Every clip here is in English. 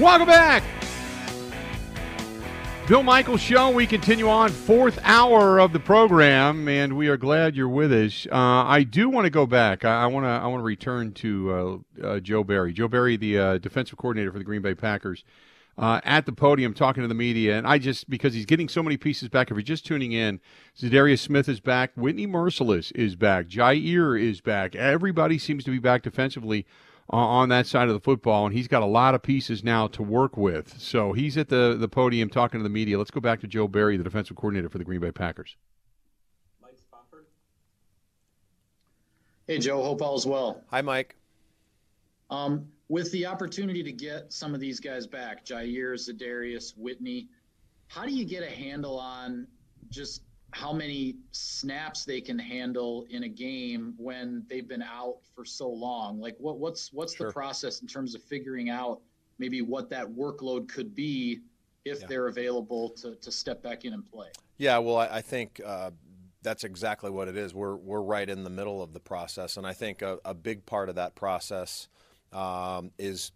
Welcome back. Bill Michaels Show. We continue on fourth hour of the program, and we are glad you're with us. Uh, I do want to go back. I want to. I want to return to uh, uh, Joe Barry. Joe Barry, the uh, defensive coordinator for the Green Bay Packers, uh, at the podium talking to the media, and I just because he's getting so many pieces back. If you're just tuning in, Za'Darius Smith is back. Whitney Mercilus is back. Jaire is back. Everybody seems to be back defensively on that side of the football, and he's got a lot of pieces now to work with. So he's at the, the podium talking to the media. Let's go back to Joe Barry, the defensive coordinator for the Green Bay Packers. Mike Hey, Joe. Hope all's well. Hi, Mike. Um, with the opportunity to get some of these guys back, Jaire, Za'Darius, Whitney, how do you get a handle on just how many snaps they can handle in a game when they've been out for so long. Like what what's what's sure. the process in terms of figuring out maybe what that workload could be if yeah. they're available to, to step back in and play? Yeah, well, I, I think uh, that's exactly what it is. We're we're right in the middle of the process, and I think a, a big part of that process um, is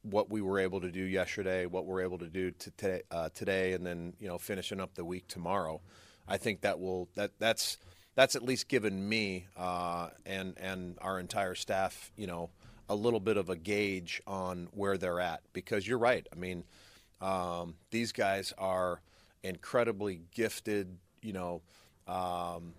what we were able to do yesterday, what we're able to do today, uh, today, and then you know finishing up the week tomorrow. I think that will that that's that's at least given me uh, and and our entire staff, you know, a little bit of a gauge on where they're at. Because you're right. I mean, um, these guys are incredibly gifted, you know, um,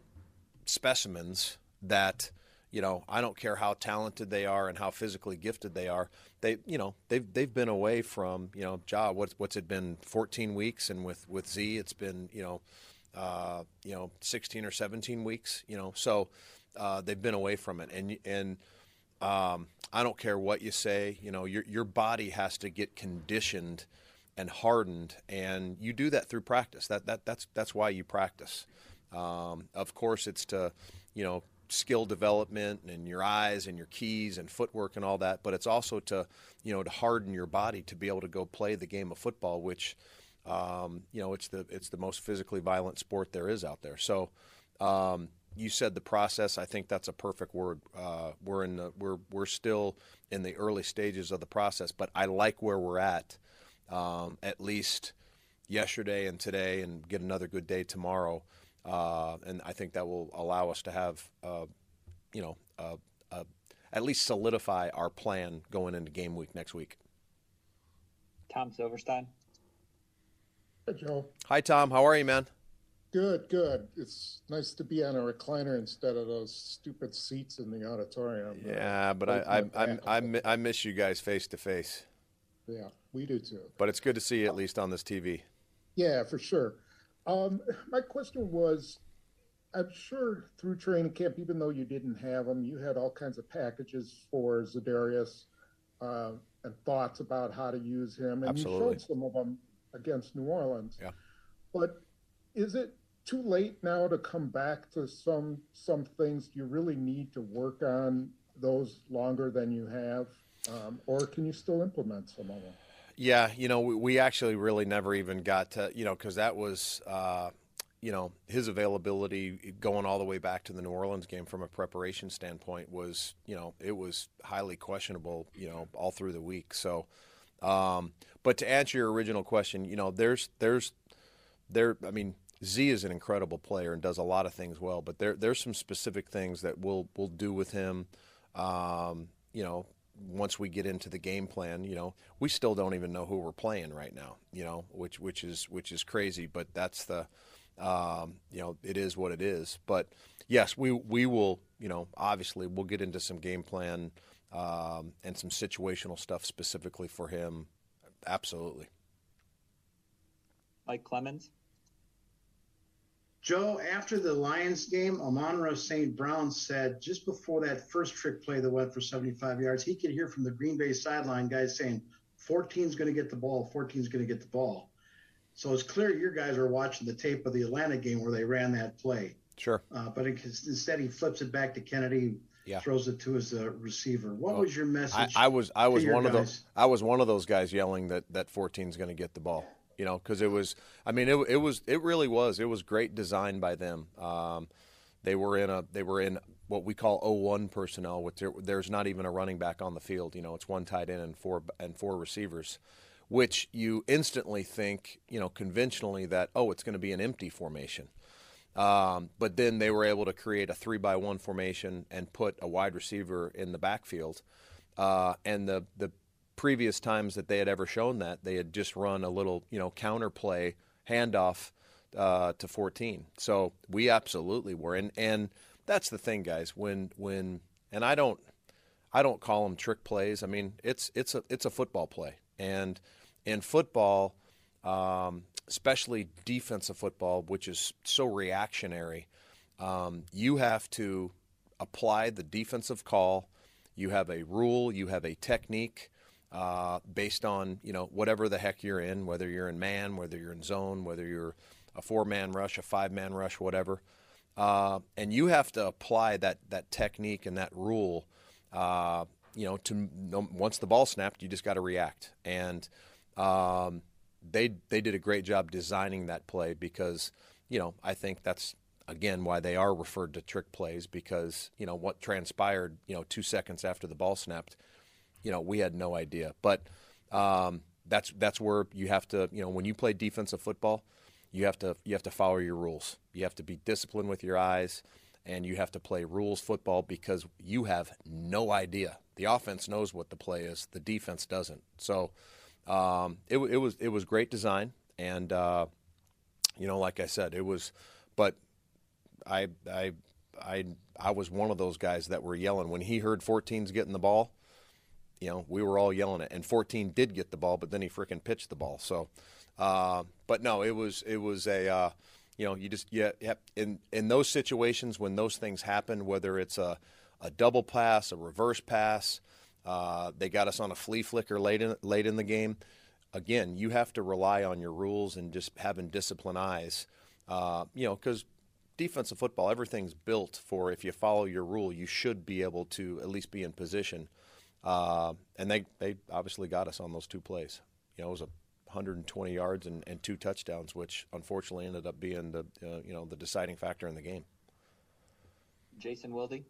specimens that you know I don't care how talented they are and how physically gifted they are. They you know they've they've been away from you know job. What's what's it been 14 weeks and with with Z it's been you know uh, you know, 16 or 17 weeks, you know, so uh, they've been away from it. And, and um, I don't care what you say, you know, your, your body has to get conditioned and hardened, and you do that through practice. That, that, that's, that's why you practice. Um, of course, it's to, you know, skill development and your eyes and your keys and footwork and all that, but it's also to, you know, to harden your body to be able to go play the game of football, which – um, you know, it's the it's the most physically violent sport there is out there. So, um, you said the process. I think that's a perfect word. Uh, we're in the, we're we're still in the early stages of the process, but I like where we're at. Um, at least yesterday and today, and get another good day tomorrow. Uh, and I think that will allow us to have, uh, you know, at least solidify our plan going into game week next week. Tom Silverstein. Hey, Joe. Hi, Tom. How are you, man? Good, good. It's nice to be on a recliner instead of those stupid seats in the auditorium. Yeah, but I I, I, I, I miss you guys face to face. Yeah, we do too. But it's good to see you at least on this TV. Yeah, for sure. Um, my question was I'm sure through training camp, even though you didn't have them, you had all kinds of packages for Za'Darius uh, and thoughts about how to use him. And Absolutely. you showed some of them against New Orleans. Yeah. But is it too late now to come back to some some things? Do you really need to work on those longer than you have, um, or can you still implement some of them? Yeah, you know, we, we actually really never even got to, you know, because that was, uh, you know, his availability going all the way back to the New Orleans game from a preparation standpoint was, you know, it was highly questionable, you know, all through the week. So, um, but to answer your original question, you know, there's there's there. I mean, Z is an incredible player and does a lot of things well, but there there's some specific things that we'll we'll do with him. Um, you know, once we get into the game plan, you know, we still don't even know who we're playing right now. You know, which which is which is crazy, but that's the um, you know, it is what it is. But yes, we we will. You know, obviously, we'll get into some game plan um, and some situational stuff specifically for him. Absolutely. Mike Clemens. Joe, after the Lions game, Amon-Ra St. Brown said just before that first trick play that went for 75 yards, he could hear from the Green Bay sideline guys saying, 14 is going to get the ball, 14 is going to get the ball. So it's clear your guys are watching the tape of the Atlanta game where they ran that play. Sure. Uh, but it, instead, he flips it back to Kennedy, yeah. throws it to his uh, receiver. What well, was your message? I, I was I was one guys? of those I was one of those guys yelling that that 14 is going to get the ball. You know, because it was I mean it, it was it really was it was great design by them. Um, they were in a they were in what we call 01 personnel, which there, there's not even a running back on the field. You know, it's one tight end and four and four receivers. which you instantly think, you know, conventionally that oh, it's going to be an empty formation. Um, but then they were able to create a three by one formation and put a wide receiver in the backfield. Uh, and the the previous times that they had ever shown that, they had just run a little, you know, counter play handoff uh, to 14. So we absolutely were, and and that's the thing, guys. When when and I don't I don't call them trick plays. I mean, it's it's a it's a football play, and in football, um, especially defensive football, which is so reactionary, um, you have to apply the defensive call. You have a rule. You have a technique. Uh, based on you know whatever the heck you're in, whether you're in man, whether you're in zone, whether you're a four man rush, a five man rush, whatever, uh, and you have to apply that that technique and that rule. Uh, you know, to once the ball snapped, you just got to react, and um, they they did a great job designing that play because you know I think that's again why they are referred to trick plays because you know what transpired you know two seconds after the ball snapped you know, we had no idea. But um, that's that's where you have to, you know, when you play defensive football, you have to you have to follow your rules. You have to be disciplined with your eyes, and you have to play rules football because you have no idea. The offense knows what the play is, the defense doesn't. So um, it, it was it was great design, and uh, you know, like I said, it was. But I I I I was one of those guys that were yelling when he heard 14's getting the ball you know, we were all yelling it. And 14 did get the ball, but then he freaking pitched the ball. So, uh, but no, it was it was a, uh, you know, you just yeah, yeah. In in those situations when those things happen, whether it's a a double pass, a reverse pass, uh, they got us on a flea flicker late in late in the game. Again, you have to rely on your rules and just having disciplined eyes. Uh, you know, because defensive football, everything's built for if you follow your rule, you should be able to at least be in position. Uh, and they, they obviously got us on those two plays. You know, it was a 120 yards and, and two touchdowns, which unfortunately ended up being the uh, you know the deciding factor in the game. Jason Wilde.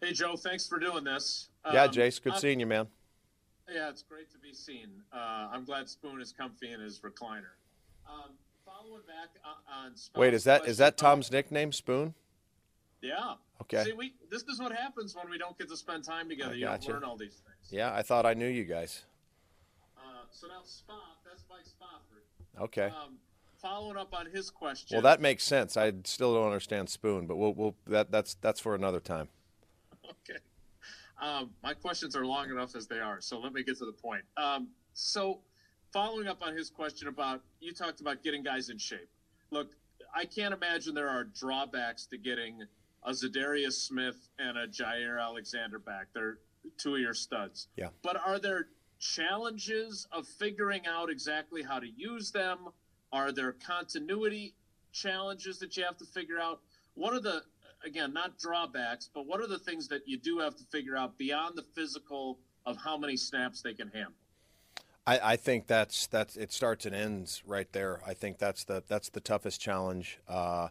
Hey Joe, thanks for doing this. Yeah, um, Jace, good I'm, seeing you, man. Yeah, it's great to be seen. Uh, I'm glad Spoon is comfy in his recliner. Um, following back on. Wait, is that is that Tom's nickname, Spoon? Yeah. Okay. See, we this is what happens when we don't get to spend time together. You don't learn all these things. Yeah, I thought I knew you guys. Uh, so now Spot, that's Mike Spofford. Okay. Um, following up on his question. Well, that makes sense. I still don't understand Spoon, but we'll, we'll that that's that's for another time. Okay. Um, my questions are long enough as they are, so let me get to the point. Um, so, following up on his question about you talked about getting guys in shape. Look, I can't imagine there are drawbacks to getting a Za'Darius Smith and a Jaire Alexander back. They're two of your studs. Yeah. But are there challenges of figuring out exactly how to use them? Are there continuity challenges that you have to figure out? What are the again not drawbacks, but what are the things that you do have to figure out beyond the physical of how many snaps they can handle? I, I think that's that's it starts and ends right there. I think that's the that's the toughest challenge. Uh,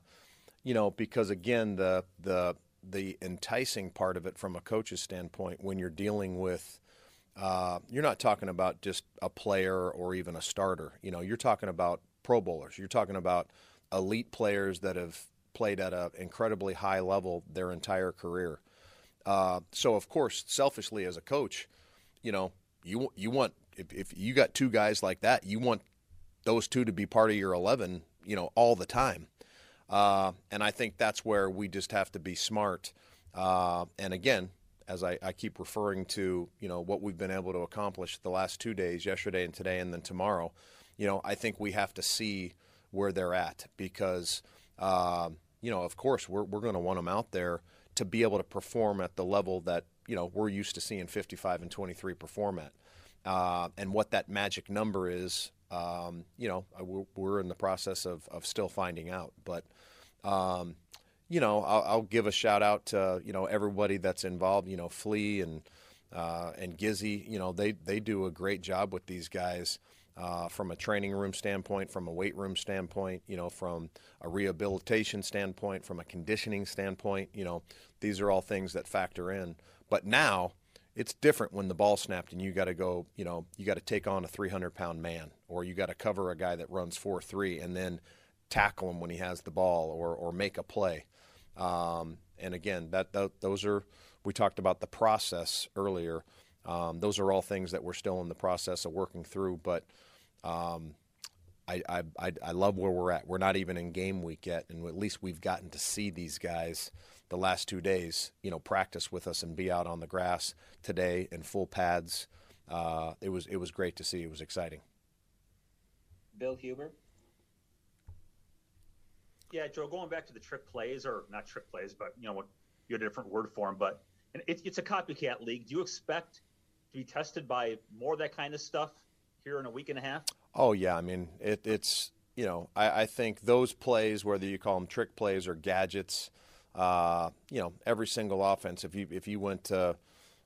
you know, because again, the the the enticing part of it from a coach's standpoint, when you're dealing with, uh, you're not talking about just a player or even a starter. You know, you're talking about Pro Bowlers. You're talking about elite players that have played at an incredibly high level their entire career. Uh, so, of course, selfishly as a coach, you know, you you want if, if you got two guys like that, you want those two to be part of your eleven, you know, all the time. Uh, and I think that's where we just have to be smart. Uh, and again, as I, I, keep referring to, you know, what we've been able to accomplish the last two days, yesterday and today, and then tomorrow, you know, I think we have to see where they're at because, uh, you know, of course, we're, we're going to want them out there to be able to perform at the level that, you know, we're used to seeing 55 and 23 perform at. Uh, and what that magic number is, um, you know, we're, in the process of, of still finding out. But um, you know, I'll, I'll, give a shout out to you know everybody that's involved. You know, Flea and uh, and Gizzi. You know, they they do a great job with these guys. Uh, from a training room standpoint, from a weight room standpoint, you know, from a rehabilitation standpoint, from a conditioning standpoint, you know, these are all things that factor in. But now it's different when the ball snapped and you got to go, you know, you got to take on a 300 pound man or you got to cover a guy that runs 4 3 and then tackle him when he has the ball or, or make a play. Um, and again, that, that, those are, we talked about the process earlier. Um, those are all things that we're still in the process of working through, but um, I, I, I, I love where we're at. We're not even in game week yet, and at least we've gotten to see these guys the last two days, you know, practice with us and be out on the grass today in full pads. Uh, it was it was great to see. It was exciting. Bill Huber. Yeah, Joe. Going back to the trick plays, or not trick plays, but you know you had a different word for them. But it, it's a copycat league. Do you expect to be tested by more of that kind of stuff here in a week and a half? Oh yeah, I mean it, it's you know I, I think those plays, whether you call them trick plays or gadgets uh, you know, every single offense. If you if you went to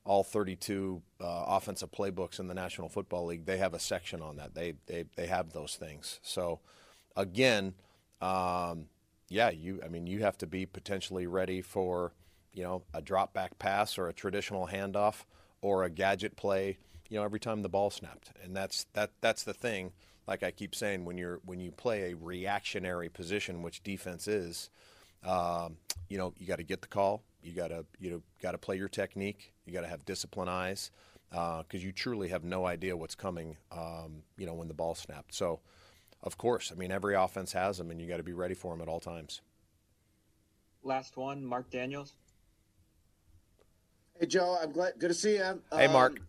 all 32 uh, offensive playbooks in the National Football League, they have a section on that. They they they have those things. So, again, um, yeah, you. I mean, you have to be potentially ready for you know a drop back pass or a traditional handoff or a gadget play. You know, every time the ball snapped, and that's that that's the thing. Like I keep saying, when you're when you play a reactionary position, which defense is, um, you know, you got to get the call. You got to you know got to play your technique. You got to have discipline eyes because uh, you truly have no idea what's coming. Um, you know when the ball snapped. So, of course, I mean every offense has them, and you got to be ready for them at all times. Last one, Mark Daniels. Hey Joe, I'm glad. Good to see you. Hey Mark. Um,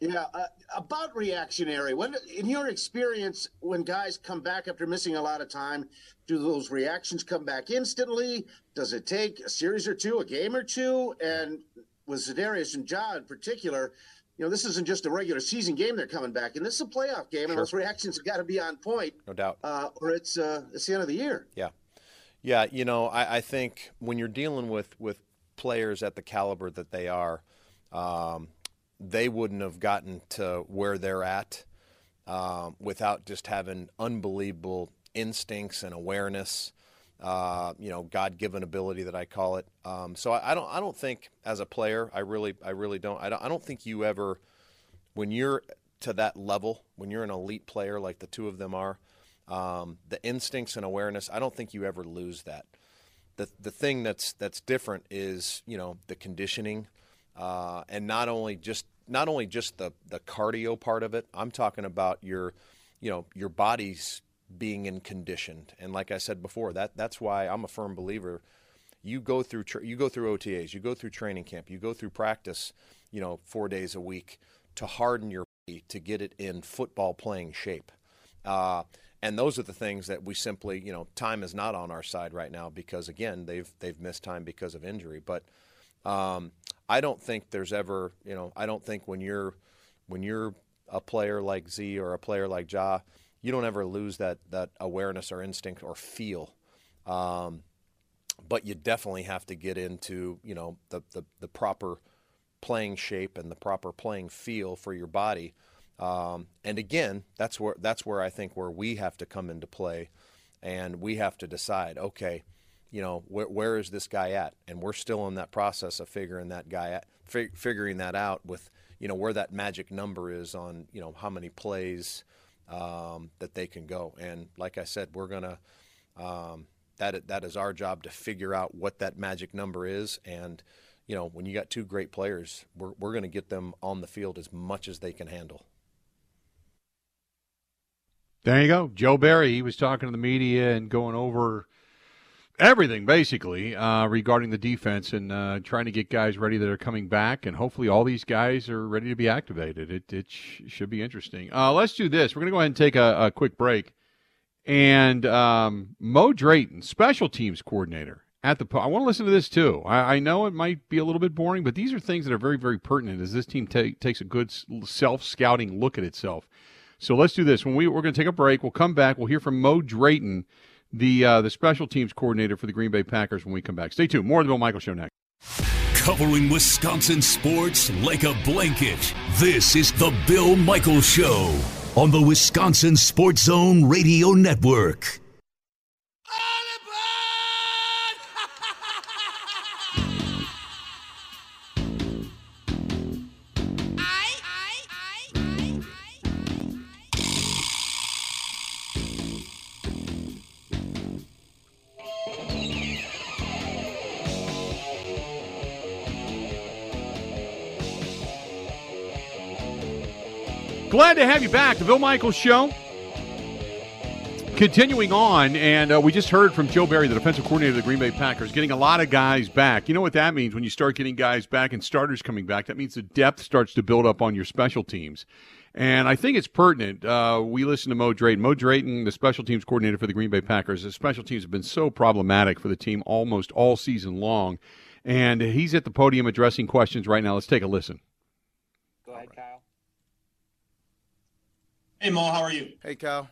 yeah, uh, about reactionary. When, in your experience, when guys come back after missing a lot of time, do those reactions come back instantly? Does it take a series or two, a game or two? And with Za'Darius and John in particular, you know, this isn't just a regular season game they're coming back and This is a playoff game, sure. and those reactions have got to be on point. No doubt. Uh, or it's uh, it's the end of the year. Yeah, yeah. You know, I, I think when you're dealing with with players at the caliber that they are. Um, they wouldn't have gotten to where they're at um, without just having unbelievable instincts and awareness. Uh, you know, God-given ability that I call it. Um, so I, I, don't. I don't think as a player, I really, I really don't. I don't. I don't think you ever, when you're to that level, when you're an elite player like the two of them are, um, the instincts and awareness. I don't think you ever lose that. The the thing that's that's different is you know the conditioning uh, and not only just not only just the the cardio part of it. I'm talking about your, you know, your body's being in conditioned. And like I said before, that that's why I'm a firm believer. You go through you go through OTAs, you go through training camp, you go through practice, you know, four days a week to harden your body to get it in football playing shape. Uh, and those are the things that we simply, you know, time is not on our side right now because again, they've they've missed time because of injury. But um, I don't think there's ever, you know, I don't think when you're when you're a player like Z or a player like Ja, you don't ever lose that that awareness or instinct or feel. Um, but you definitely have to get into, you know, the, the, the proper playing shape and the proper playing feel for your body. Um, and again, that's where that's where I think where we have to come into play, and we have to decide. Okay, you know, where, where is this guy at? And we're still in that process of figuring that guy at, fig, figuring that out with, you know, where that magic number is on, you know, how many plays um, that they can go. And like I said, we're gonna um, that that is our job to figure out what that magic number is. And you know, when you got two great players, we're we're gonna get them on the field as much as they can handle. There you go, Joe Barry. He was talking to the media and going over everything basically uh, regarding the defense and uh, trying to get guys ready that are coming back, and hopefully all these guys are ready to be activated. It it sh- should be interesting. Uh, let's do this. We're going to go ahead and take a, a quick break. And um, Mo Drayton, special teams coordinator at the. I want to listen to this too. I, I, know it might be a little bit boring, but these are things that are very very pertinent as this team ta- takes a good self scouting look at itself. So let's do this. When we we're going to take a break, we'll come back. We'll hear from Mo Drayton the uh, the special teams coordinator for the Green Bay Packers when we come back. Stay tuned. More of the Bill Michael Show next. Covering Wisconsin sports like a blanket. This is the Bill Michael Show on the Wisconsin Sports Zone Radio Network. Glad to have you back. The Bill Michaels Show. Continuing on, and uh, we just heard from Joe Barry, the defensive coordinator of the Green Bay Packers, getting a lot of guys back. You know what that means when you start getting guys back and starters coming back? That means the depth starts to build up on your special teams. And I think it's pertinent. Uh, we listened to Mo Drayton. Mo Drayton, the special teams coordinator for the Green Bay Packers. The special teams have been so problematic for the team almost all season long. And he's at the podium addressing questions right now. Let's take a listen. Go ahead, Kyle. Hey, Mo, how are you? Hey, Cal.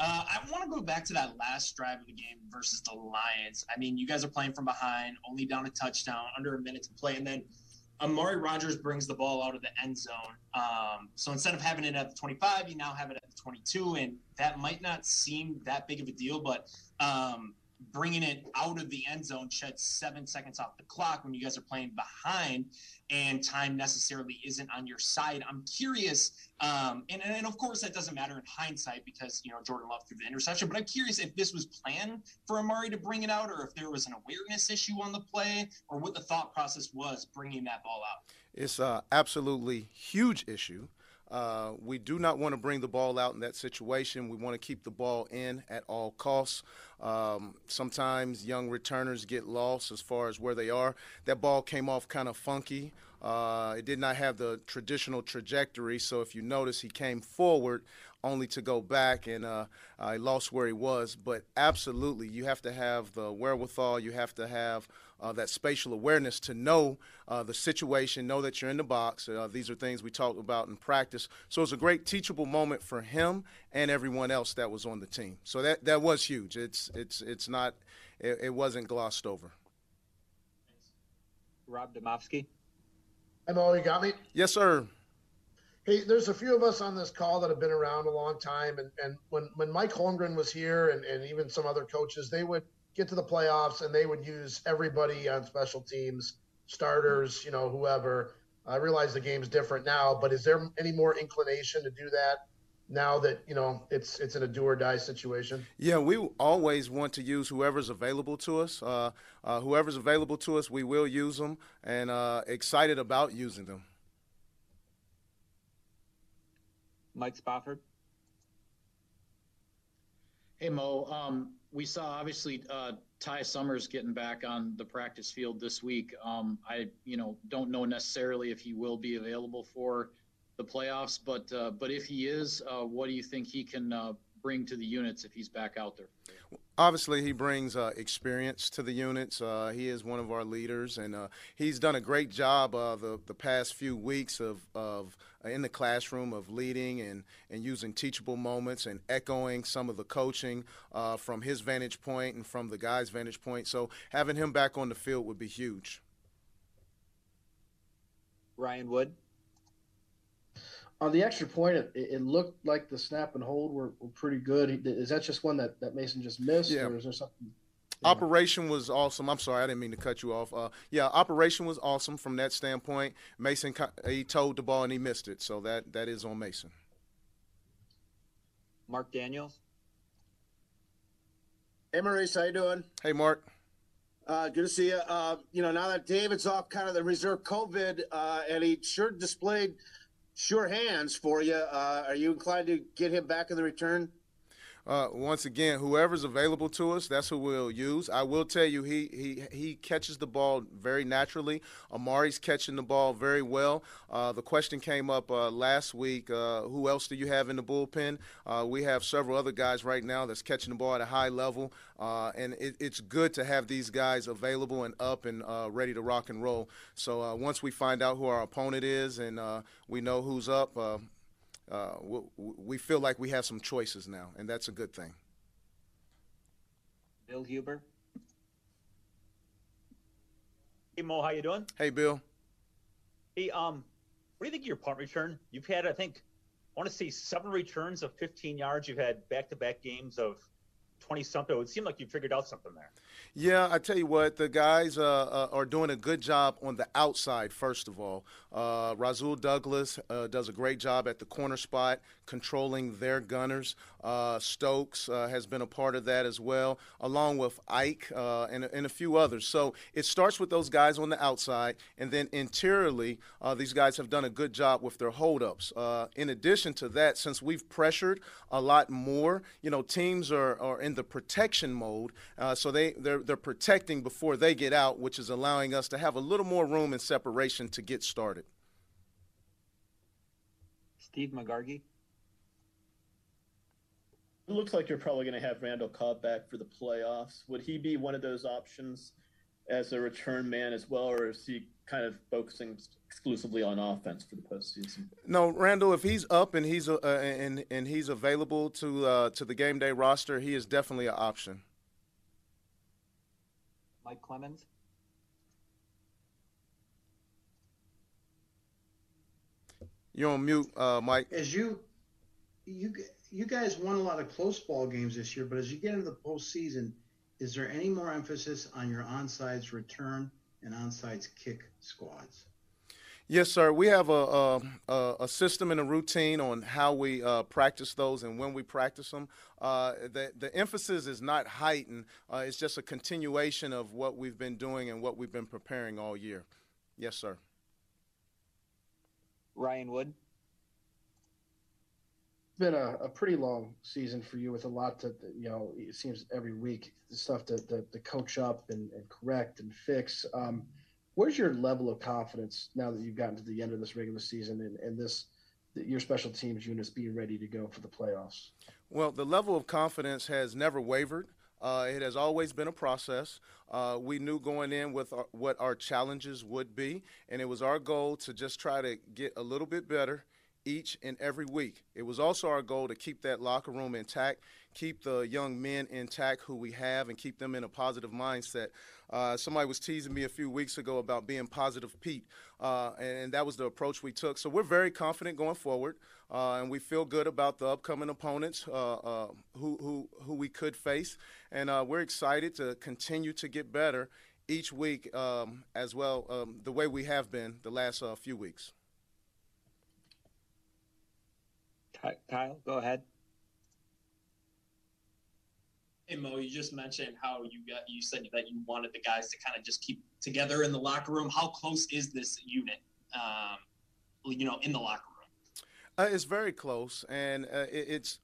Uh, I want to go back to that last drive of the game versus the Lions. I mean, you guys are playing from behind, only down a touchdown, under a minute to play, and then Amari Rogers brings the ball out of the end zone. Um, so instead of having it at the 25, you now have it at the 22, and that might not seem that big of a deal, but um, bringing it out of the end zone sheds seven seconds off the clock when you guys are playing behind and time necessarily isn't on your side. I'm curious, um, and, and of course that doesn't matter in hindsight because you know Jordan Love threw the interception, but I'm curious if this was planned for Amari to bring it out, or if there was an awareness issue on the play, or what the thought process was bringing that ball out. It's a absolutely huge issue. Uh, we do not want to bring the ball out in that situation. We want to keep the ball in at all costs. Um, sometimes young returners get lost as far as where they are. That ball came off kind of funky. Uh, it did not have the traditional trajectory, so if you notice, he came forward only to go back and uh, I lost where he was. But absolutely, you have to have the wherewithal, you have to have uh, that spatial awareness to know uh, the situation, know that you're in the box. Uh, these are things we talked about in practice. So it's a great teachable moment for him and everyone else that was on the team. So that that was huge. It's it's it's not it, it wasn't glossed over. Rob Demovsky. Hello, you got me? Yes, sir. Hey, there's a few of us on this call that have been around a long time, and, and when, when Mike Holmgren was here, and, and even some other coaches, they would get to the playoffs and they would use everybody on special teams, starters, you know, whoever. I realize the game's different now, but is there any more inclination to do that now that you know it's it's in a do or die situation? Yeah, we always want to use whoever's available to us. Uh, uh, whoever's available to us, we will use them, and uh, excited about using them. Mike Spofford. Hey Mo, um, we saw obviously uh, Ty Summers getting back on the practice field this week. Um, I you know don't know necessarily if he will be available for the playoffs, but uh, but if he is, uh, what do you think he can uh, bring to the units if he's back out there? Obviously, he brings uh, experience to the units. Uh, he is one of our leaders, and uh, he's done a great job uh, the the past few weeks of of uh, in the classroom of leading and and using teachable moments and echoing some of the coaching uh, from his vantage point and from the guys' vantage point. So having him back on the field would be huge. Ryan Wood. On the extra point, it, it looked like the snap and hold were, were pretty good. Is that just one that, that Mason just missed, Yeah. or is there something? Operation was awesome. I'm sorry, I didn't mean to cut you off. Uh, yeah, operation was awesome from that standpoint. Mason he toed the ball and he missed it, so that that is on Mason. Mark Daniels. Hey, Maurice, how you doing? Hey, Mark. Uh, good to see you. Uh, you know, now that David's off kind of the reserve COVID, uh, and he sure displayed sure hands for you, uh, are you inclined to get him back in the return? Uh, once again, whoever's available to us, that's who we'll use. I will tell you, he he he catches the ball very naturally. Amari's catching the ball very well. Uh, the question came up uh, last week: uh, Who else do you have in the bullpen? Uh, we have several other guys right now that's catching the ball at a high level, uh, and it, it's good to have these guys available and up and ready to rock and roll. So once we find out who our opponent is and we know who's up. Uh, we, we feel like we have some choices now, and that's a good thing. Bill Huber. Hey Mo, how you doing? Hey, Bill. Hey, um, what do you think of your punt return? You've had, I think, I want to say seven returns of 15 yards. You've had back-to-back games of 20 something. It would seem like you figured out something there. Yeah, I tell you what, the guys uh, uh, are doing a good job on the outside, first of all. Uh, Rasul Douglas uh, does a great job at the corner spot, controlling their gunners. Uh, Stokes uh, has been a part of that as well, along with Ike and, and, a few others. So it starts with those guys on the outside, and then interiorly, these guys have done a good job with their holdups. in addition to that, since we've pressured a lot more, you know, teams are, are in the protection mode, so they, they're they're protecting before they get out, which is allowing us to have a little more room and separation to get started. Steve McGargy. It looks like you're probably going to have Randall Cobb back for the playoffs. Would he be one of those options as a return man as well, or is he kind of focusing exclusively on offense for the postseason? No, Randall. If he's up and he's uh, and and he's available to uh, to the game day roster, he is definitely an option. Mike Clemens. You're on mute, uh, Mike. As you, you, you guys won a lot of close ball games this year, but as you get into the postseason, is there any more emphasis on your onsides return and onsides kick squads? Yes, sir. We have a, a, a system and a routine on how we uh, practice those and when we practice them. Uh, the, the emphasis is not heightened, uh, it's just a continuation of what we've been doing and what we've been preparing all year. Yes, sir. Ryan Wood. It's been a, a pretty long season for you with a lot to, you know, it seems every week stuff to, to, to coach up and, and correct and fix. Um, Where's your level of confidence now that you've gotten to the end of this regular season and, and this your special teams units being ready to go for the playoffs? Well, the level of confidence has never wavered. Uh, it has always been a process. Uh, we knew going in with our, what our challenges would be, and it was our goal to just try to get a little bit better each and every week. It was also our goal to keep that locker room intact, keep the young men intact who we have, and keep them in a positive mindset. Uh, somebody was teasing me a few weeks ago about being positive Pete, uh, and that was the approach we took. So we're very confident going forward, uh, and we feel good about the upcoming opponents uh, uh, who, who, who we could face, and uh, we're excited to continue to get better each week um, as well, um, the way we have been the last few weeks. Kyle, go ahead. Hey Mo, you just mentioned how you got you said that you wanted the guys to kind of just keep together in the locker room. How close is this unit? Um, you know, in the locker room. Uh, it's very close, and uh, it, it's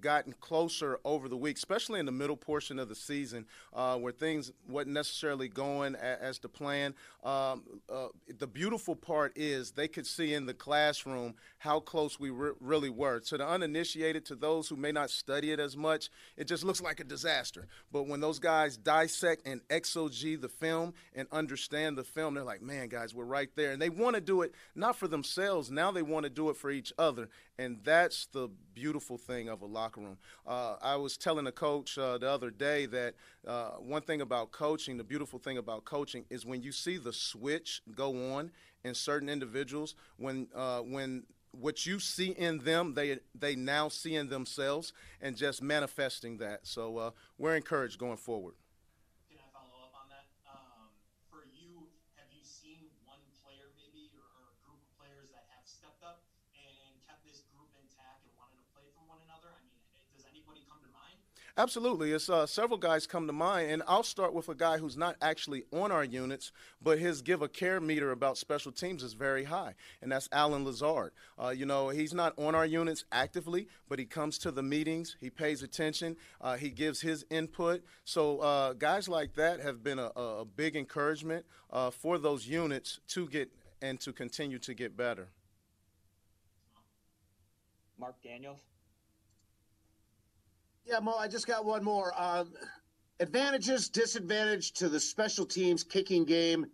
gotten closer over the week, especially in the middle portion of the season, uh, where things wasn't necessarily going as the plan. Um, uh, the beautiful part is they could see in the classroom how close we re- really were. To the uninitiated, to those who may not study it as much, it just looks like a disaster. But when those guys dissect and exog the film and understand the film, they're like, man, guys, we're right there. And they want to do it not for themselves, now they want to do it for each other. And that's the beautiful thing of a locker room. Uh, I was telling a coach uh, the other day that uh, one thing about coaching, the beautiful thing about coaching, is when you see the switch go on in certain individuals, when uh, when what you see in them, they they now see in themselves, and just manifesting that. So uh, we're encouraged going forward. Absolutely. It's uh, several guys come to mind, and I'll start with a guy who's not actually on our units, but his give a care meter about special teams is very high, and that's Allen Lazard. Uh, you know, he's not on our units actively, but he comes to the meetings, he pays attention, uh, he gives his input. So uh, guys like that have been a, a big encouragement uh, for those units to get and to continue to get better. Mark Daniels. Yeah, Mo, I just got one more. Um, advantages, disadvantage to the special teams kicking game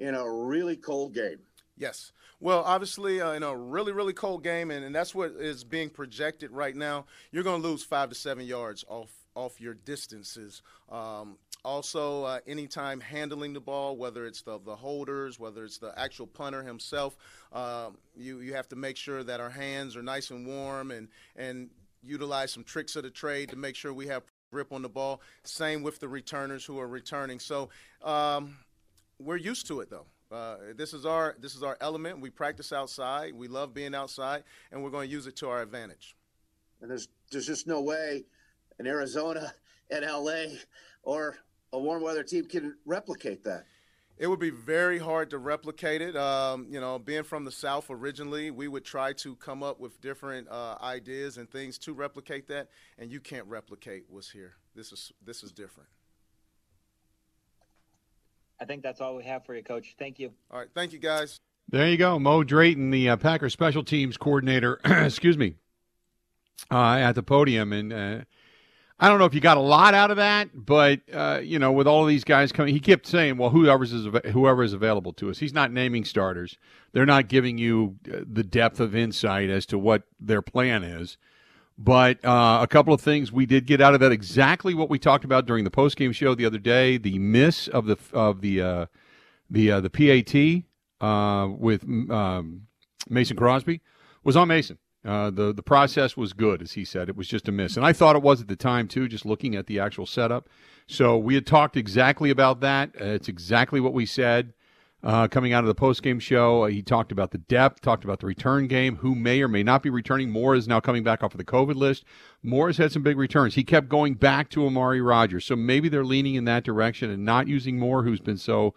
in a really cold game. Yes. Well, obviously, uh, in a really, really cold game, and, and that's what is being projected right now, you're going to lose five to seven yards off off your distances. Um, also, uh, anytime handling the ball, whether it's the, the holders, whether it's the actual punter himself, uh, you, you have to make sure that our hands are nice and warm and, and utilize some tricks of the trade to make sure we have grip on the ball. Same with the returners who are returning. So um, we're used to it though. Uh, this is our this is our element. We practice outside. We love being outside, and we're going to use it to our advantage. And there's there's just no way in Arizona and LA or a warm weather team can replicate that. It would be very hard to replicate it. Um, you know, being from the South originally, we would try to come up with different uh, ideas and things to replicate that, and you can't replicate what's here. This is this is different. I think that's all we have for you, Coach. Thank you. All right, thank you, guys. There you go, Mo Drayton, the uh, Packers special teams coordinator. excuse me, uh, at the podium, and uh, I don't know if you got a lot out of that, but uh, you know, with all of these guys coming, he kept saying, "Well, whoever's is whoever is available to us." He's not naming starters. They're not giving you uh, the depth of insight as to what their plan is. But uh, a couple of things we did get out of that exactly what we talked about during the postgame show the other day. The miss of the of the uh, the uh, the PAT uh, with um, Mason Crosby was on Mason. Uh, the the process was good, as he said. It was just a miss, and I thought it was at the time too. Just looking at the actual setup, so we had talked exactly about that. Uh, it's exactly what we said uh, coming out of the post game show. Uh, he talked about the depth, talked about the return game, who may or may not be returning. Moore is now coming back off of the COVID list. Moore has had some big returns. He kept going back to Amari Rogers. So maybe they're leaning in that direction and not using Moore, who's been so,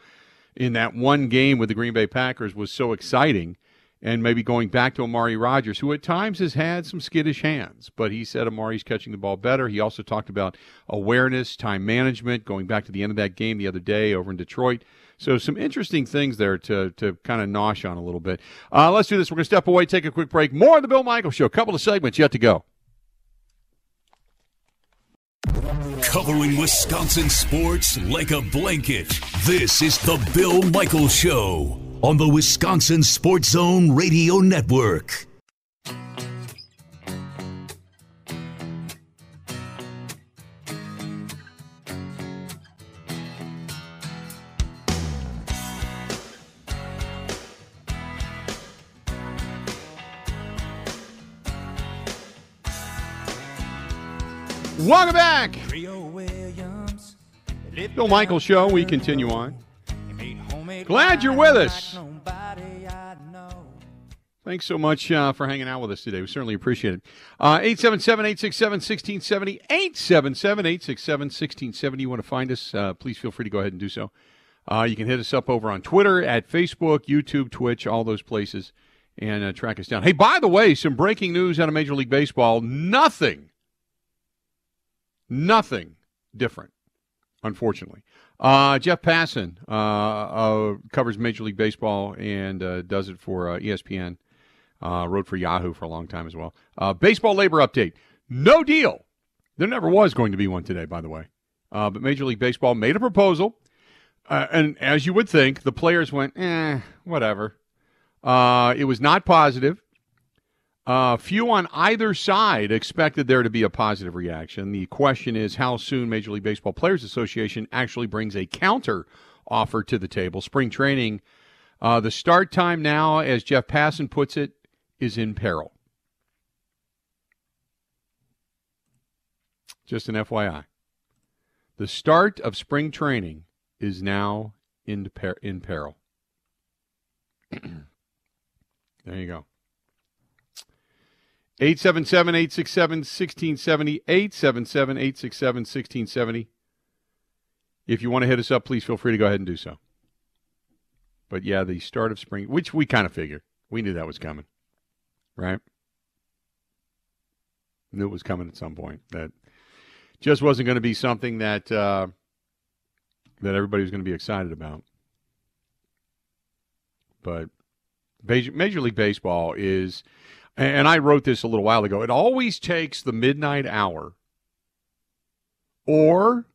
in that one game with the Green Bay Packers, was so exciting. And maybe going back to Amari Rogers, who at times has had some skittish hands, but he said Amari's catching the ball better. He also talked about awareness, time management, going back to the end of that game the other day over in Detroit. So some interesting things there to to kind of nosh on a little bit. Uh, let's do this. We're going to step away, take a quick break. More of the Bill Michael Show. A couple of segments yet to go. Covering Wisconsin sports like a blanket. This is the Bill Michael Show on the Wisconsin Sports Zone Radio Network. Welcome back. Bill Michael Show. We continue on. Glad you're with us. Thanks so much uh, for hanging out with us today. We certainly appreciate it. Uh, 877 867 1670. 877 867 1670. You want to find us, uh, please feel free to go ahead and do so. Uh, you can hit us up over on Twitter, at Facebook, YouTube, Twitch, all those places, and uh, track us down. Hey, by the way, some breaking news out of Major League Baseball. Nothing, nothing different, unfortunately. Uh, Jeff Passan uh, uh, covers Major League Baseball and uh, does it for uh, ESPN. Uh, wrote for Yahoo for a long time as well. baseball labor update. No deal. There never was going to be one today, by the way. but Major League Baseball made a proposal. and as you would think, the players went, eh, whatever. it was not positive. Uh, few on either side expected there to be a positive reaction. The question is how soon Major League Baseball Players Association actually brings a counter offer to the table. Spring training, uh, the start time now, as Jeff Passan puts it, is in peril. Just an FYI. The start of spring training is now in, per- in peril. there you go. 877 867 1670. 877 867 1670. If you want to hit us up, please feel free to go ahead and do so. But yeah, the start of spring, which we kind of figured. We knew that was coming, right? Knew it was coming at some point. That just wasn't going to be something that uh, that everybody was going to be excited about. But Major League Baseball is and I wrote this a little while ago. It always takes the midnight hour or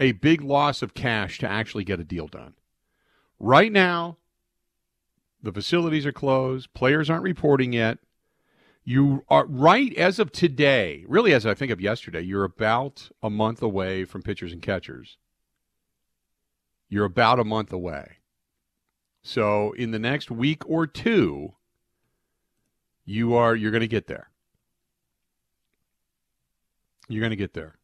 a big loss of cash to actually get a deal done. Right now, the facilities are closed, players aren't reporting yet. You are right as of today, really as I think of yesterday, you're about a month away from pitchers and catchers. You're about a month away. So, in the next week or two, you are you're going to get there. You're going to get there.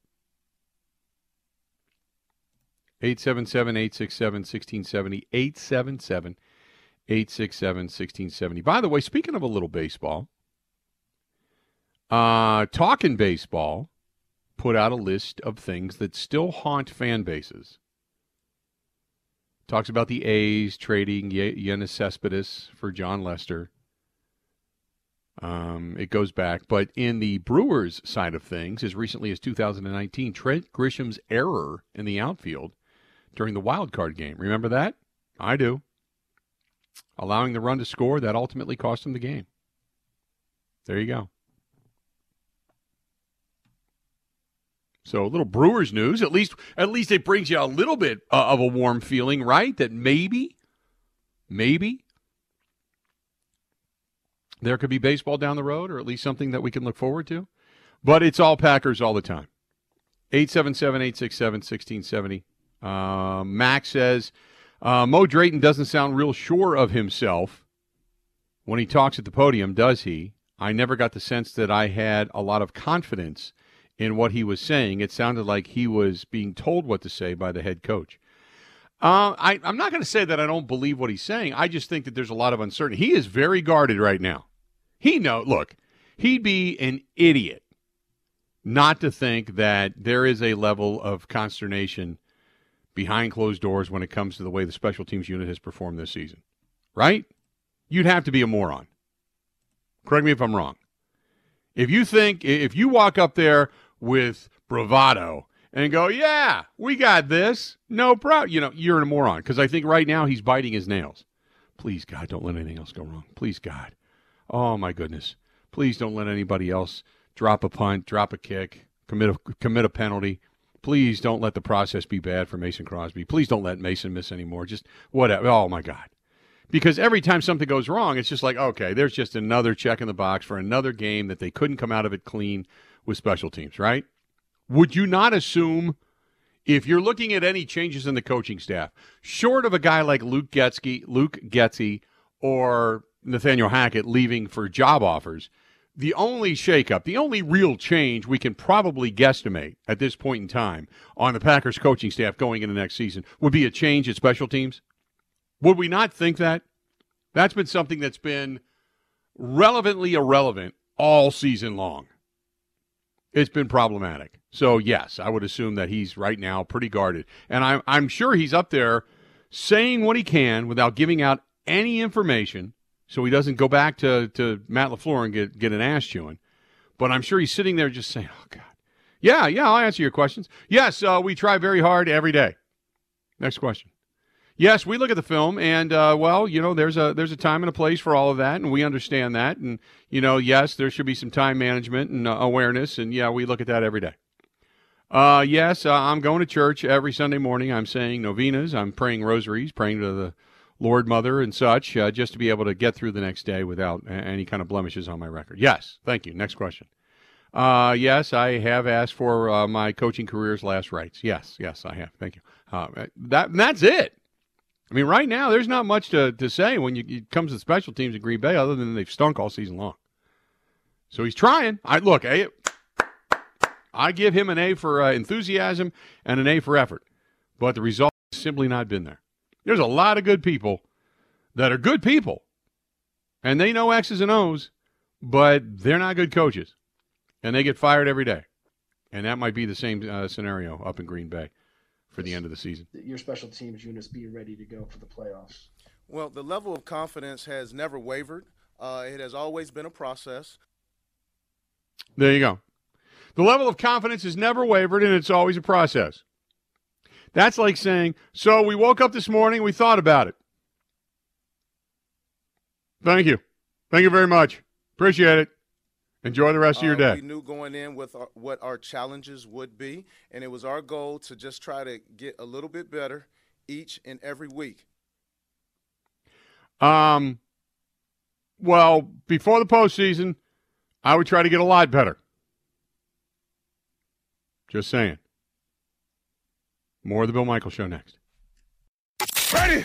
877 867 1670. 877 867 1670. By the way, speaking of a little baseball, uh, Talking Baseball put out a list of things that still haunt fan bases. Talks about the A's trading Yoenis Cespedes for Jon Lester. Um, it goes back, but in the Brewers side of things, as recently as 2019, Trent Grisham's error in the outfield during the wild card game. Remember that? I do. Allowing the run to score that ultimately cost him the game. There you go. So a little Brewers news. At least, at least it brings you a little bit uh, of a warm feeling, right? That maybe, maybe there could be baseball down the road, or at least something that we can look forward to. But it's all Packers all the time. 877 867 1670. Uh, Max says uh, Mo Drayton doesn't sound real sure of himself when he talks at the podium, does he? I never got the sense that I had a lot of confidence in what he was saying. It sounded like he was being told what to say by the head coach. Uh, I, I'm not going to say that I don't believe what he's saying. I just think that there's a lot of uncertainty. He is very guarded right now. He know. Look, he'd be an idiot not to think that there is a level of consternation behind closed doors when it comes to the way the special teams unit has performed this season. Right? You'd have to be a moron. Correct me if I'm wrong. If you think if you walk up there with bravado and go, "Yeah, we got this." No problem. You know, you're a moron because I think right now he's biting his nails. Please God, don't let anything else go wrong. Please God. Oh my goodness. Please don't let anybody else drop a punt, drop a kick, commit a commit a penalty. Please don't let the process be bad for Mason Crosby. Please don't let Mason miss anymore. Just whatever. Oh my God. Because every time something goes wrong, it's just like, okay, there's just another check in the box for another game that they couldn't come out of it clean with special teams, right? Would you not assume if you're looking at any changes in the coaching staff, short of a guy like Luke Getzky, Luke Getsy or Nathaniel Hackett leaving for job offers, the only shakeup, the only real change we can probably guesstimate at this point in time on the Packers coaching staff going into next season would be a change at special teams. Would we not think that? That's been something that's been relevantly irrelevant all season long. It's been problematic. So yes, I would assume that he's right now pretty guarded, and I'm I'm sure he's up there saying what he can without giving out any information so he doesn't go back to, to Matt LaFleur and get, get an ass chewing. But I'm sure he's sitting there just saying, oh, God. Yeah, yeah, I'll answer your questions. Yes, uh, we try very hard every day. Next question. Yes, we look at the film, and uh, well, you know, there's a there's a time and a place for all of that, and we understand that, and you know, yes, there should be some time management and uh, awareness, and yeah, we look at that every day. Uh, yes, uh, I'm going to church every Sunday morning. I'm saying novenas. I'm praying rosaries, praying to the Lord Mother and such, uh, just to be able to get through the next day without any kind of blemishes on my record. Yes, thank you. Next question. Uh, yes, I have asked for uh, my coaching career's last rites. Yes, yes, I have. Thank you. Uh, that that's it. I mean, right now there's not much to, to say when you, it comes to special teams in Green Bay, other than they've stunk all season long. So he's trying. I look, I, I give him an A for uh, enthusiasm and an A for effort, but the result has simply not been there. There's a lot of good people that are good people, and they know X's and O's, but they're not good coaches, and they get fired every day. And that might be the same uh, scenario up in Green Bay for the end of the season. Your special teams units being ready to go for the playoffs. Well, the level of confidence has never wavered. Uh, it has always been a process. There you go. The level of confidence has never wavered, and it's always a process. That's like saying, so we woke up this morning, we thought about it. Thank you. Thank you very much. Appreciate it. Enjoy the rest of your uh, day. we knew going in with our, what our challenges would be, and it was our goal to just try to get a little bit better each and every week. Um, well, before the postseason, I would try to get a lot better. Just saying. More of the Bill Michael Show next. Ready?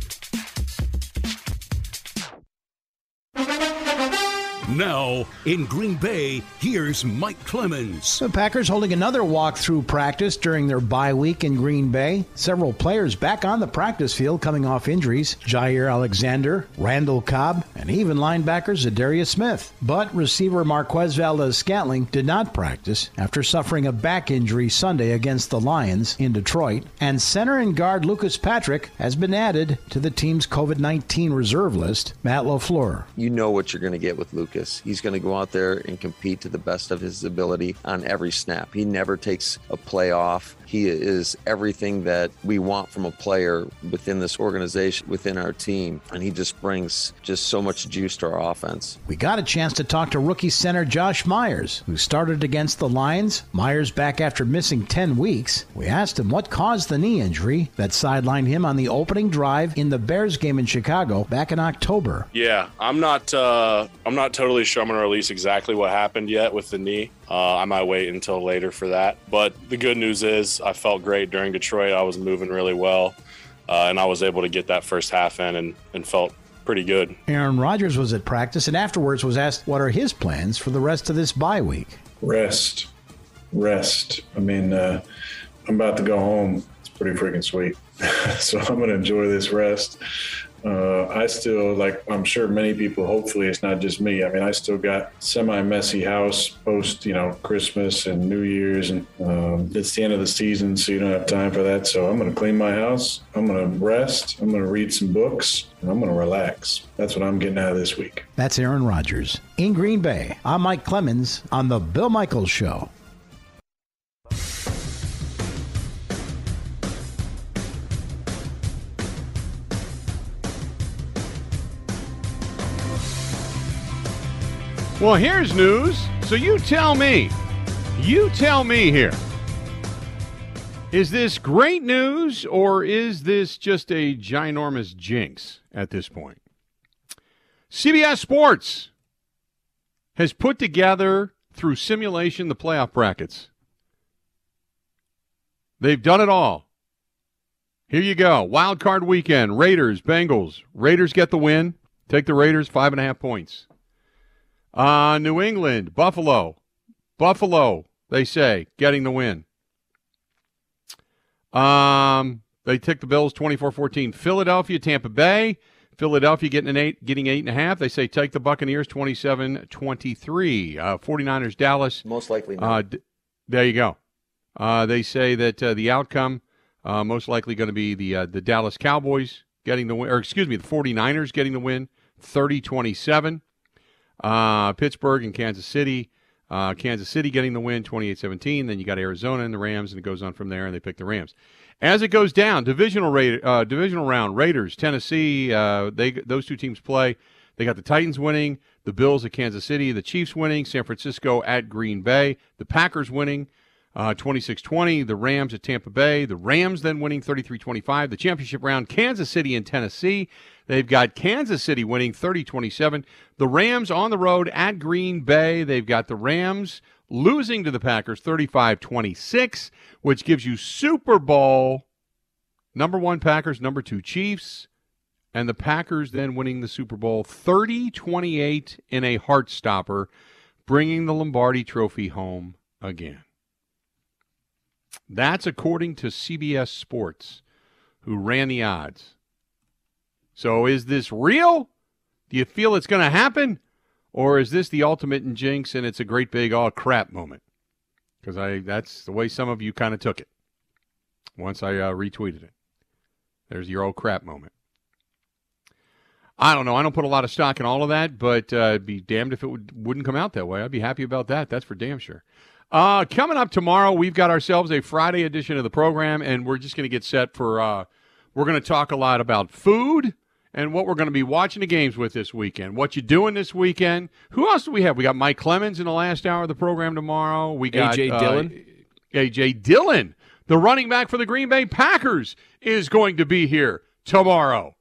Now, in Green Bay, here's Mike Clemens. The Packers holding another walkthrough practice during their bye week in Green Bay. Several players back on the practice field coming off injuries Jaire Alexander, Randall Cobb, and even linebacker Za'Darius Smith. But receiver Marquez Valdes Scantling did not practice after suffering a back injury Sunday against the Lions in Detroit. And center and guard Lucas Patrick has been added to the team's COVID 19 reserve list. Matt LaFleur. You know what you're going to get with Lucas. He's going to go out there and compete to the best of his ability on every snap. He never takes a play off. He is everything that we want from a player within this organization, within our team. And he just brings just so much juice to our offense. We got a chance to talk to rookie center Josh Myers, who started against the Lions. Myers back after missing 10 weeks. We asked him what caused the knee injury that sidelined him on the opening drive in the Bears game in Chicago back in October. Yeah, I'm not uh, I'm not totally sure I'm going to release exactly what happened yet with the knee. Uh, I might wait until later for that. But the good news is I felt great during Detroit. I was moving really well, uh, and I was able to get that first half in and, and felt pretty good. Aaron Rodgers was at practice and afterwards was asked what are his plans for the rest of this bye week. Rest, rest. I mean, uh, I'm about to go home. It's pretty freaking sweet. so I'm going to enjoy this rest uh, I still like I'm sure many people. Hopefully, it's not just me. I mean, I still got semi messy house post you know Christmas and New Year's, and um, it's the end of the season, so you don't have time for that. So I'm going to clean my house. I'm going to rest. I'm going to read some books, and I'm going to relax. That's what I'm getting out of this week. That's Aaron Rodgers in Green Bay. I'm Mike Clemens on the Bill Michaels Show. Well, here's news. So you tell me. You tell me here. Is this great news or is this just a ginormous jinx at this point? CBS Sports has put together through simulation the playoff brackets. They've done it all. Here you go. Wild card weekend. Raiders, Bengals. Raiders get the win. Take the Raiders, five and a half points. Uh, New England, Buffalo. Buffalo, they say, getting the win. Um, they took the Bills 24-14. Philadelphia, Tampa Bay. Philadelphia getting an eight, getting eight and a half. They say take the Buccaneers 27-23. Uh, 49ers, Dallas. Most likely not. Uh, d- there you go. Uh, they say that uh, the outcome uh, most likely going to be the uh, the Dallas Cowboys getting the win, or excuse me, the 49ers getting the win, 30-27. Uh, Pittsburgh and Kansas City. Uh, Kansas City getting the win, 28-17. Then you got Arizona and the Rams, and it goes on from there, and they pick the Rams. As it goes down, divisional rate, uh, divisional round, Raiders, Tennessee, uh, they those two teams play. They got the Titans winning, the Bills at Kansas City, the Chiefs winning, San Francisco at Green Bay, the Packers winning, uh, 26-20, the Rams at Tampa Bay, the Rams then winning 33-25, the championship round, Kansas City and Tennessee, They've got Kansas City winning 30 27. The Rams on the road at Green Bay. They've got the Rams losing to the Packers 35 26, which gives you Super Bowl number one Packers, number two Chiefs. And the Packers then winning the Super Bowl 30 28 in a heart stopper, bringing the Lombardi trophy home again. That's according to CBS Sports, who ran the odds. So is this real? Do you feel it's going to happen? Or is this the ultimate in jinx and it's a great big all crap moment? Because I that's the way some of you kind of took it once I uh, retweeted it. There's your old crap moment. I don't know. I don't put a lot of stock in all of that, but uh, I'd be damned if it would, wouldn't come out that way. I'd be happy about that. That's for damn sure. Uh, coming up tomorrow, we've got ourselves a Friday edition of the program, and we're just going to get set for. Uh, we're going to talk a lot about food and what we're going to be watching the games with this weekend. What you doing this weekend? Who else do we have? We got Mike Clemens in the last hour of the program tomorrow. We got AJ Dillon. Uh, AJ Dillon, the running back for the Green Bay Packers, is going to be here tomorrow.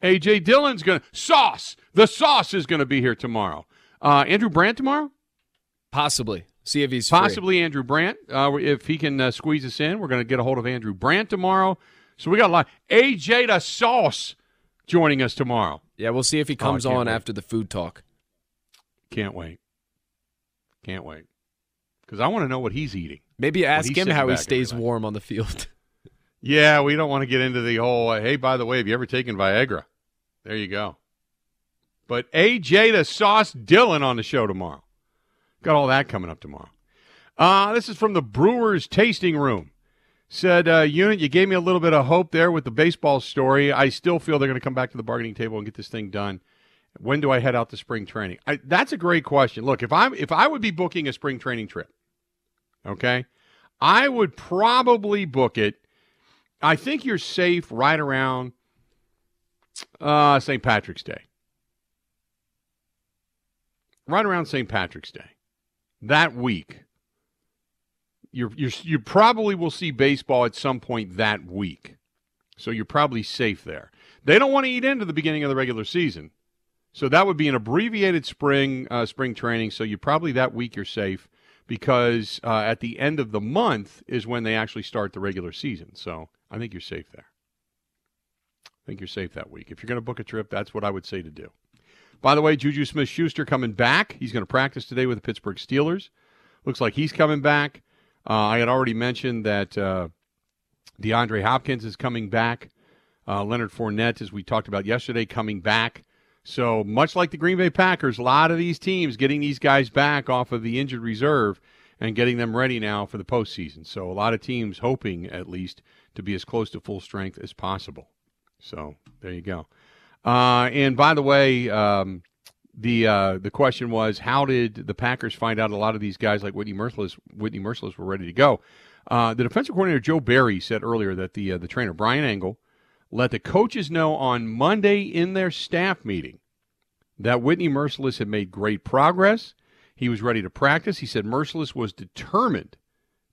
AJ Dillon's going to sauce. The sauce is going to be here tomorrow. Uh, Andrew Brandt tomorrow. Possibly. See if he's possibly free. Andrew Brandt. Uh, if he can uh, squeeze us in, we're going to get a hold of Andrew Brandt tomorrow. So we got a lot. AJ the sauce joining us tomorrow. Yeah, we'll see if he comes oh, on wait. after the food talk. Can't wait. Can't wait. Because I want to know what he's eating. Maybe ask him how he stays warm on the field. Yeah, we don't want to get into the whole, uh, hey, by the way, have you ever taken Viagra? There you go. But AJ the Sauce Dillon on the show tomorrow. Got all that coming up tomorrow. Uh, this is from the Brewers Tasting Room. Said, uh, Unit, you gave me a little bit of hope there with the baseball story. I still feel they're going to come back to the bargaining table and get this thing done. When do I head out to spring training? I, that's a great question. Look, if I'm if I would be booking a spring training trip, okay, I would probably book it. I think you're safe right around uh, St. Patrick's Day. Right around St. Patrick's Day. That week. You're, you're, you probably will see baseball at some point that week. So you're probably safe there. They don't want to eat into the beginning of the regular season. So that would be an abbreviated spring uh, spring training. So you probably that week you're safe because uh, at the end of the month is when they actually start the regular season. So I think you're safe there. I think you're safe that week. If you're going to book a trip, that's what I would say to do. By the way, Juju Smith Schuster coming back. He's going to practice today with the Pittsburgh Steelers. Looks like he's coming back. Uh, I had already mentioned that uh, DeAndre Hopkins is coming back. Uh, Leonard Fournette, as we talked about yesterday, coming back. So much like the Green Bay Packers, a lot of these teams getting these guys back off of the injured reserve and getting them ready now for the postseason. So a lot of teams hoping, at least, to be as close to full strength as possible. So there you go. Uh, and by the way, um, the uh, the question was, how did the Packers find out a lot of these guys like Whitney Mercilus, Whitney Mercilus were ready to go? Uh, the defensive coordinator Joe Barry said earlier that the uh, the trainer Bryan Engel let the coaches know on Monday in their staff meeting that Whitney Mercilus had made great progress. He was ready to practice. He said Mercilus was determined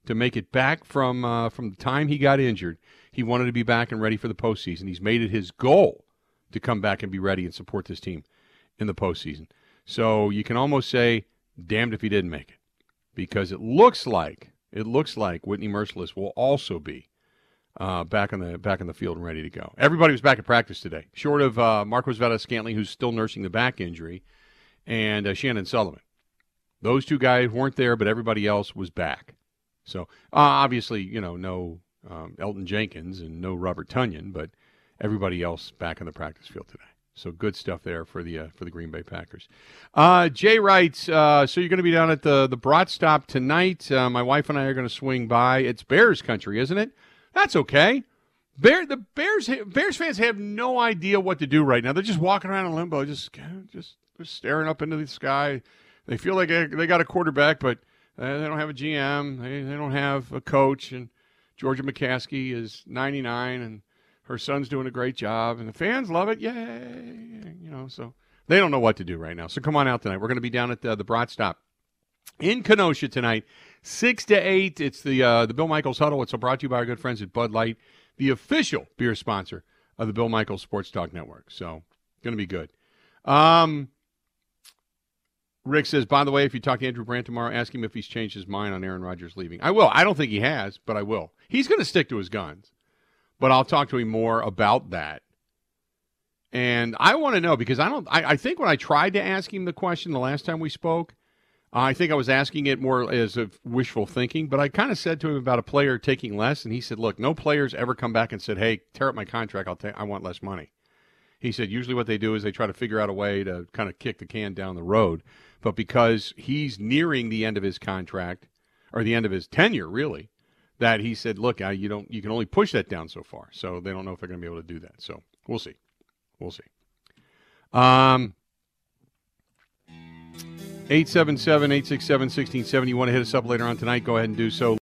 to make it back from uh, from the time he got injured. He wanted to be back and ready for the postseason. He's made it his goal to come back and be ready and support this team in the postseason. So you can almost say, damned if he didn't make it, because it looks like it looks like Whitney Mercilus will also be uh, back on the back in the field and ready to go. Everybody was back at practice today, short of uh, Marquez Valdes Scantling, who's still nursing the back injury, and uh, Chandon Sullivan. Those two guys weren't there, but everybody else was back. So uh, obviously, you know, no um, Elgton Jenkins and no Robert Tonyan, but everybody else back in the practice field today. So good stuff there for the uh, for the Green Bay Packers. Uh, Jay writes, uh, so you're going to be down at the the Brat Stop tonight. Uh, my wife and I are going to swing by. It's Bears country, isn't it? That's okay. Bear the Bears Bears fans have no idea what to do right now. They're just walking around in limbo, just just, just staring up into the sky. They feel like they, got a quarterback, but uh, they don't have a GM. They, they don't have a coach. And Georgia McCaskey is 99, and her son's doing a great job, and the fans love it. Yay! You know, so they don't know what to do right now. So come on out tonight. We're going to be down at the, the Brat Stop in Kenosha tonight, six to eight. It's the uh, the Bill Michaels Huddle. It's brought to you by our good friends at Bud Light, the official beer sponsor of the Bill Michaels Sports Talk Network. So going to be good. Um, Rick says, by the way, if you talk to Andrew Brandt tomorrow, ask him if he's changed his mind on Aaron Rodgers leaving. I will. I don't think he has, but I will. He's going to stick to his guns, but I'll talk to him more about that. And I want to know because I don't. I, I think when I tried to ask him the question the last time we spoke, I think I was asking it more as of wishful thinking, but I kind of said to him about a player taking less, and he said, "Look, no players ever come back and said, "Hey, tear up my contract. I'll take. I want less money." He said usually what they do is they try to figure out a way to kind of kick the can down the road, but because he's nearing the end of his contract or the end of his tenure, really, that he said, "Look, I, you don't. You can only push that down so far." So they don't know if they're going to be able to do that. So we'll see. We'll see. Um. 877 867 1670. You want to hit us up later on tonight? Go ahead and do so.